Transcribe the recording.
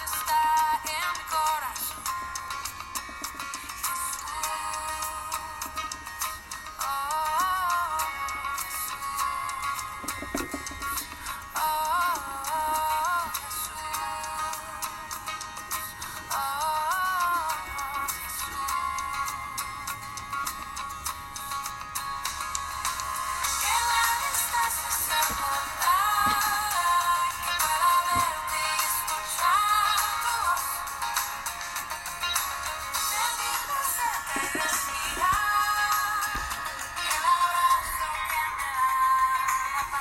to stop.